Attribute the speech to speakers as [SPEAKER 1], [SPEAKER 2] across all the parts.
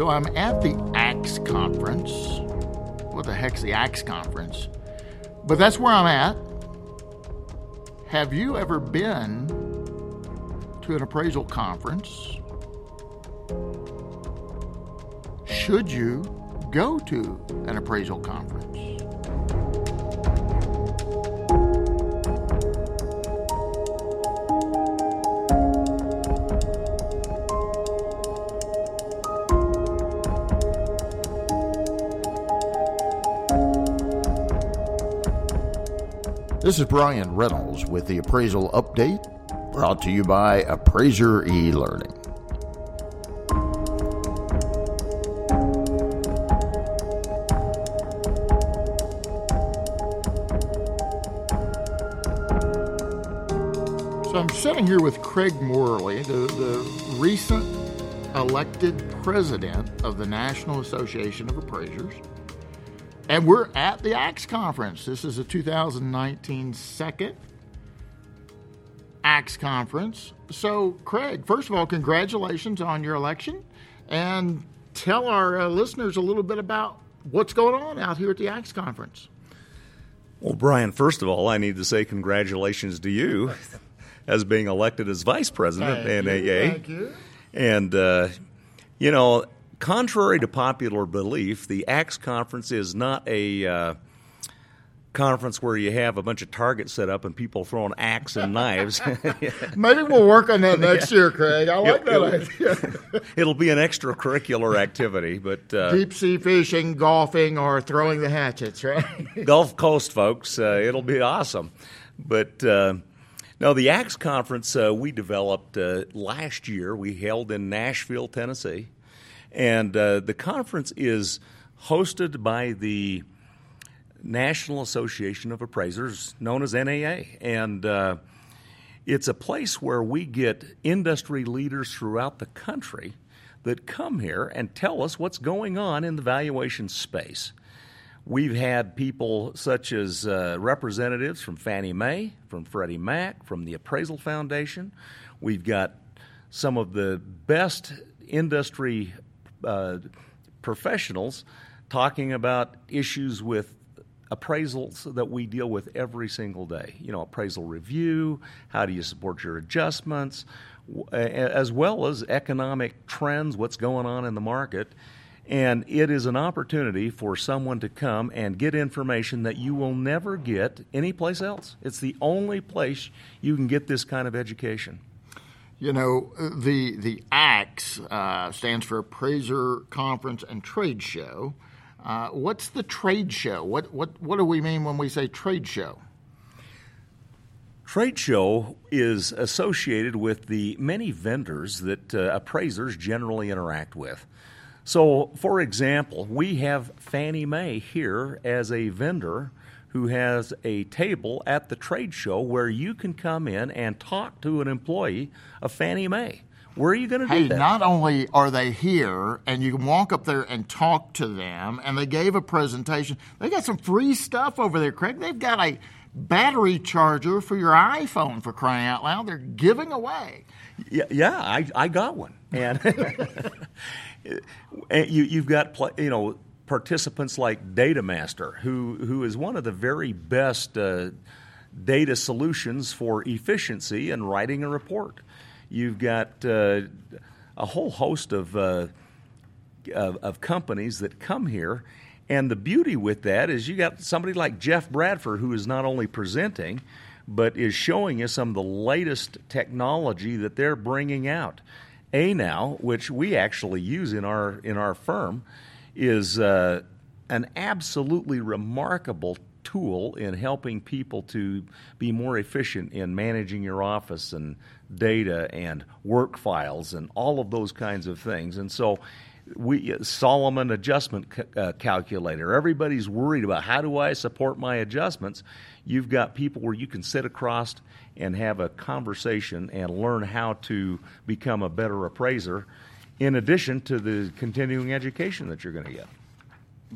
[SPEAKER 1] So I'm at the ACTS conference. What the heck's the ACTS conference? But that's where I'm at. Have you ever been to an appraisal conference? Should you go to an appraisal conference? This is Bryan Reynolds with the Appraisal Update, brought to you by Appraiser e Learning. So I'm sitting here with Craig Morley, the, the recent elected president of the National Association of Appraisers. And we're at the ACTS conference. This is a 2019 second ACTS conference. So, Craig, first of all, congratulations on your election. And tell our uh, listeners a little bit about what's going on out here at the ACTS conference.
[SPEAKER 2] Well, Bryan, first of all, I need to say congratulations to you as being elected as vice president
[SPEAKER 1] Thank
[SPEAKER 2] of
[SPEAKER 1] you,
[SPEAKER 2] NAA.
[SPEAKER 1] thank you.
[SPEAKER 2] And, uh, you know, contrary to popular belief, the ACTS conference is not a uh, conference where you have a bunch of targets set up and people throwing axe and knives.
[SPEAKER 1] Maybe we'll work on that next year, Craig. I like that idea.
[SPEAKER 2] It'll be an extracurricular activity, but uh,
[SPEAKER 1] Deep sea fishing, golfing, or throwing the hatchets, right?
[SPEAKER 2] Gulf Coast folks, uh, it'll be awesome. But uh, no, the ACTS conference uh, we developed uh, last year, we held in Nashville, Tennessee. And uh, the conference is hosted by the National Association of Appraisers, known as NAA. And uh, it's a place where we get industry leaders throughout the country that come here and tell us what's going on in the valuation space. We've had people such as uh, representatives from Fannie Mae, from Freddie Mac, from the Appraisal Foundation. We've got some of the best industry uh, professionals talking about issues with appraisals that we deal with every single day. You know, appraisal review, how do you support your adjustments, as well as economic trends, what's going on in the market. And it is an opportunity for someone to come and get information that you will never get anyplace else. It's the only place you can get this kind of education.
[SPEAKER 1] You know, the the Uh, stands for Appraiser Conference and Trade Show. Uh, what's the trade show? What what what do we mean when we say trade show?
[SPEAKER 2] Trade show is associated with the many vendors that uh, appraisers generally interact with. So, for example, we have Fannie Mae here as a vendor who has a table at the trade show where you can come in and talk to an employee of Fannie Mae. Where are you going to
[SPEAKER 1] Hey,
[SPEAKER 2] do that?
[SPEAKER 1] Hey, not only are they here, and you can walk up there and talk to them, and they gave a presentation. They got some free stuff over there, Craig. They've got a battery charger for your iPhone for crying out loud. They're giving away.
[SPEAKER 2] Yeah, yeah I, I got one, and and you, you've got you know participants like DataMaster, who who is one of the very best uh, data solutions for efficiency and writing a report. You've got uh, a whole host of, uh, of of companies that come here. And the beauty with that is you got somebody like Jeff Bradford who is not only presenting, but is showing us some of the latest technology that they're bringing out. ANOW, which we actually use in our in our firm, is uh, an absolutely remarkable tool in helping people to be more efficient in managing your office and data and work files and all of those kinds of things. And so we Solomon adjustment uh, calculator. Everybody's worried about how do I support my adjustments. You've got people where you can sit across and have a conversation and learn how to become a better appraiser, in addition to the continuing education that you're going to get.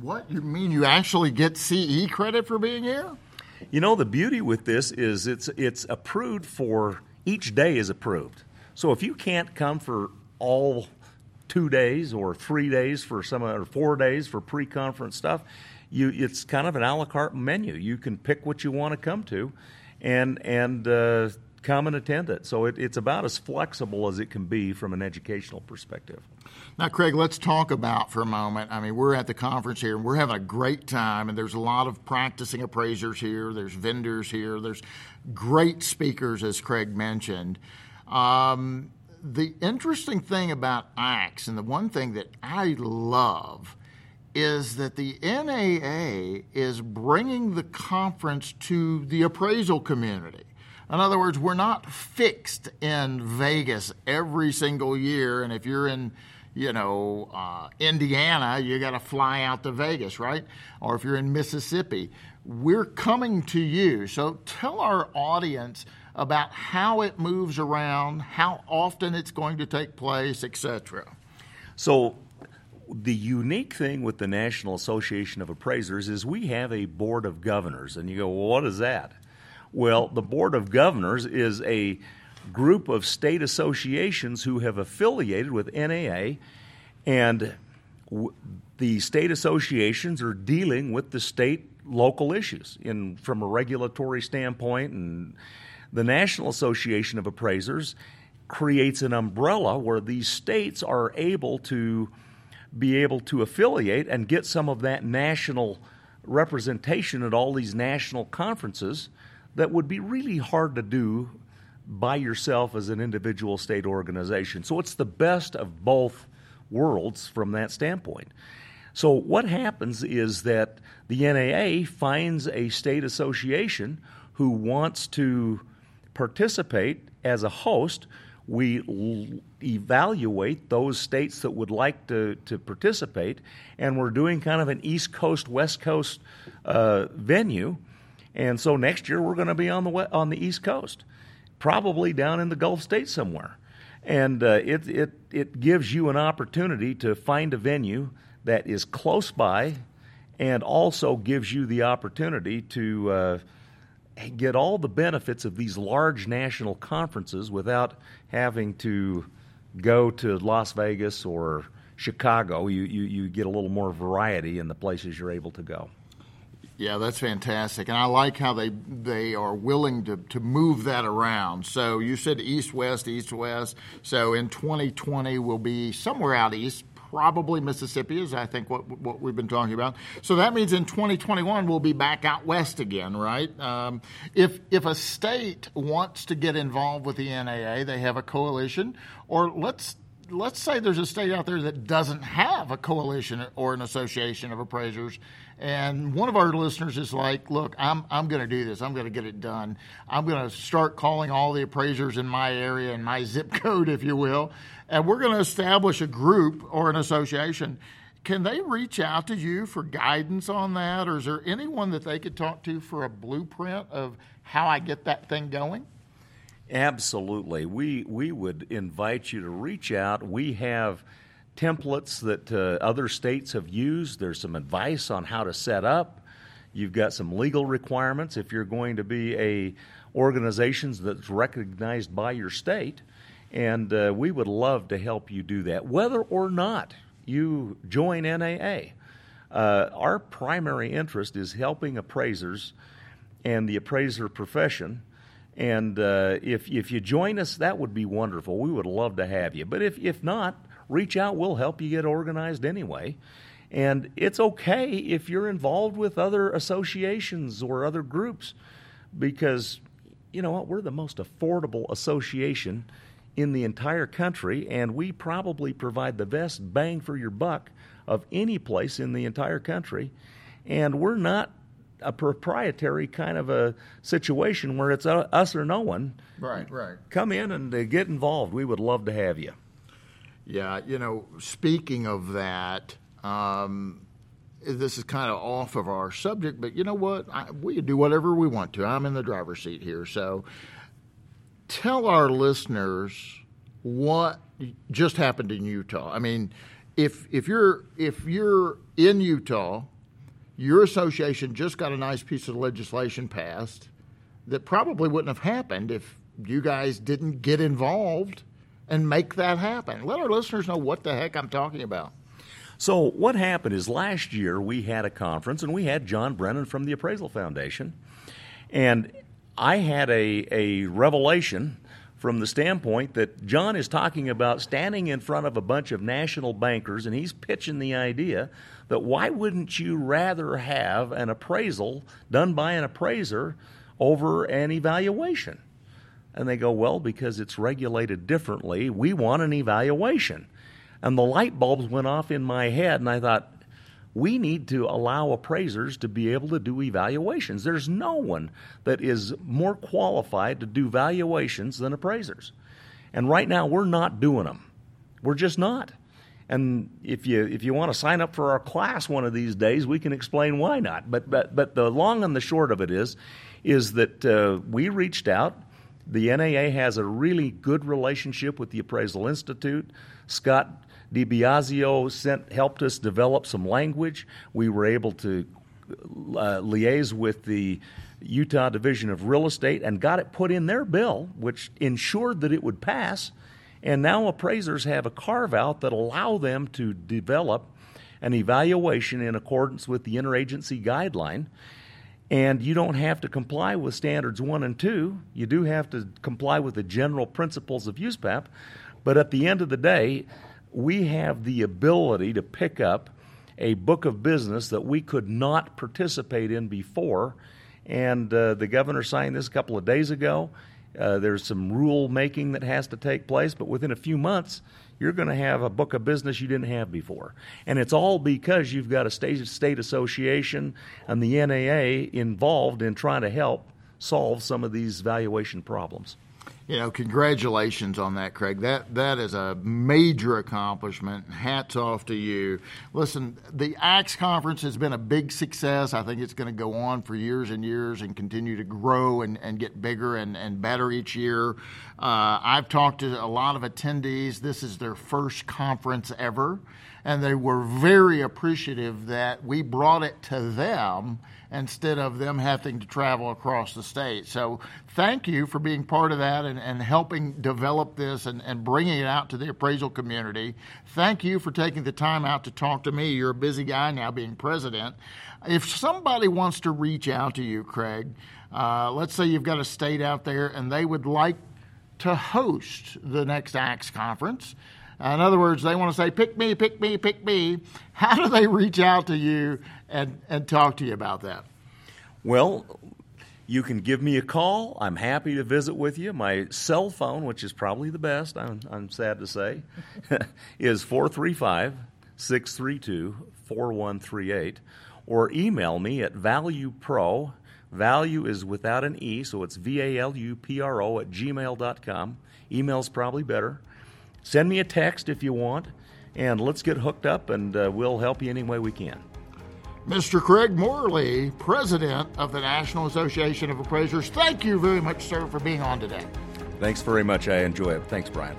[SPEAKER 1] What you mean? You actually get CE credit for being here?
[SPEAKER 2] You know, the beauty with this is it's it's approved for each day is approved. So if you can't come for all two days or three days for some or four days for pre-conference stuff. You, it's kind of an a la carte menu. You can pick what you want to come to, and and uh, come and attend it. So it, it's about as flexible as it can be from an educational perspective.
[SPEAKER 1] Now, Craig, let's talk about for a moment. I mean, we're at the conference here and we're having a great time, and there's a lot of practicing appraisers here, there's vendors here, there's great speakers, as Craig mentioned. Um, the interesting thing about ACTS, and the one thing that I love, is that the NAA is bringing the conference to the appraisal community. In other words, we're not fixed in Vegas every single year, and if you're in you know, uh, Indiana, you got to fly out to Vegas, right? Or if you're in Mississippi, we're coming to you. So tell our audience about how it moves around, how often it's going to take place, etc.
[SPEAKER 2] So the unique thing with the National Association of Appraisers is we have a board of governors. And you go, well, what is that? Well, the board of governors is a group of state associations who have affiliated with NAA, and w- the state associations are dealing with the state local issues in from a regulatory standpoint and the National Association of Appraisers creates an umbrella where these states are able to be able to affiliate and get some of that national representation at all these national conferences that would be really hard to do by yourself as an individual state organization. So it's the best of both worlds from that standpoint. So what happens is that the NAA finds a state association who wants to participate as a host. We l- evaluate those states that would like to, to participate, and we're doing kind of an East Coast, West Coast uh, venue. And so next year we're going to be on the on the East Coast, probably down in the Gulf States somewhere, and uh, it it it gives you an opportunity to find a venue that is close by, and also gives you the opportunity to uh, get all the benefits of these large national conferences without having to go to Las Vegas or Chicago. You you, you get a little more variety in the places you're able to go.
[SPEAKER 1] Yeah, that's fantastic, and I like how they they are willing to, to move that around. So you said east west, east west. So in 2020, we'll be somewhere out east, probably Mississippi, is I think what what we've been talking about. So that means in 2021 we'll be back out west again, right? Um, if if a state wants to get involved with the NAA, they have a coalition, or let's let's say there's a state out there that doesn't have a coalition or an association of appraisers and one of our listeners is like, look, I'm, I'm going to do this. I'm going to get it done. I'm going to start calling all the appraisers in my area and my zip code, if you will, and we're going to establish a group or an association. Can they reach out to you for guidance on that? Or is there anyone that they could talk to for a blueprint of how I get that thing going?
[SPEAKER 2] Absolutely. We, we would invite you to reach out. We have templates that uh, other states have used. There's some advice on how to set up. You've got some legal requirements if you're going to be a organization that's recognized by your state, and uh, we would love to help you do that, whether or not you join NAA. Uh, our primary interest is helping appraisers and the appraiser profession. And uh, if if you join us, that would be wonderful. We would love to have you. But if if not, reach out. We'll help you get organized anyway. And it's okay if you're involved with other associations or other groups because, you know what, we're the most affordable association in the entire country, and we probably provide the best bang for your buck of any place in the entire country. And we're not a proprietary kind of a situation where it's us or no one.
[SPEAKER 1] Right, right.
[SPEAKER 2] Come in and uh, get involved. We would love to have you.
[SPEAKER 1] Yeah, you know, speaking of that, um, this is kind of off of our subject, but you know what? I, we do whatever we want to. I'm in the driver's seat here. So tell our listeners what just happened in Utah. I mean, if if you're if you're in Utah, your association just got a nice piece of legislation passed that probably wouldn't have happened if you guys didn't get involved and make that happen? Let our listeners know what the heck I'm talking about.
[SPEAKER 2] So, what happened is last year we had a conference and we had John Brenan from the Appraisal Foundation. And I had a, a revelation from the standpoint that John is talking about standing in front of a bunch of national bankers and he's pitching the idea that why wouldn't you rather have an appraisal done by an appraiser over an evaluation? And they go, well, because it's regulated differently, we want an evaluation. And the light bulbs went off in my head, and I thought, we need to allow appraisers to be able to do evaluations. There's no one that is more qualified to do valuations than appraisers. And right now, we're not doing them. We're just not. And if you if you want to sign up for our class one of these days, we can explain why not. But but but the long and the short of it is, is that uh, we reached out. The NAA has a really good relationship with the Appraisal Institute. Scott DiBiasio sent helped us develop some language. We were able to uh, liaise with the Utah Division of Real Estate and got it put in their bill, which ensured that it would pass. And now appraisers have a carve out that allow them to develop an evaluation in accordance with the interagency guideline. And you don't have to comply with standards one and two. You do have to comply with the general principles of USPAP. But at the end of the day, we have the ability to pick up a book of business that we could not participate in before. And uh, the governor signed this a couple of days ago. Uh, there's some rule making that has to take place, but within a few months, you're going to have a book of business you didn't have before. And it's all because you've got a state, state association and the NAA involved in trying to help solve some of these valuation problems.
[SPEAKER 1] You know, congratulations on that, Craig. That that is a major accomplishment. Hats off to you. Listen, the ACTS conference has been a big success. I think it's going to go on for years and years and continue to grow and, and get bigger and, and better each year. Uh, I've talked to a lot of attendees. This is their first conference ever, and they were very appreciative that we brought it to them instead of them having to travel across the state. So thank you for being part of that and, and helping develop this and, and bringing it out to the appraisal community. Thank you for taking the time out to talk to me. You're a busy guy now being president. If somebody wants to reach out to you, Craig, uh, let's say you've got a state out there and they would like to host the next ACTS conference. In other words, they want to say, pick me, pick me, pick me. How do they reach out to you and, and talk to you about that?
[SPEAKER 2] Well, you can give me a call. I'm happy to visit with you. My cell phone, which is probably the best, I'm, I'm sad to say, is 435 632 4138. Or email me at valuepro. Value is without an E, so it's V A L U P R O at gmail.com. Email's probably better. Send me a text if you want, and let's get hooked up, and uh, we'll help you any way we can.
[SPEAKER 1] Mr. Craig Morley, President of the National Association of Appraisers, thank you very much, sir, for being on today.
[SPEAKER 2] Thanks very much. I enjoy it. Thanks, Bryan.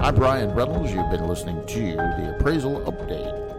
[SPEAKER 1] I'm Bryan Reynolds. You've been listening to the Appraisal Update.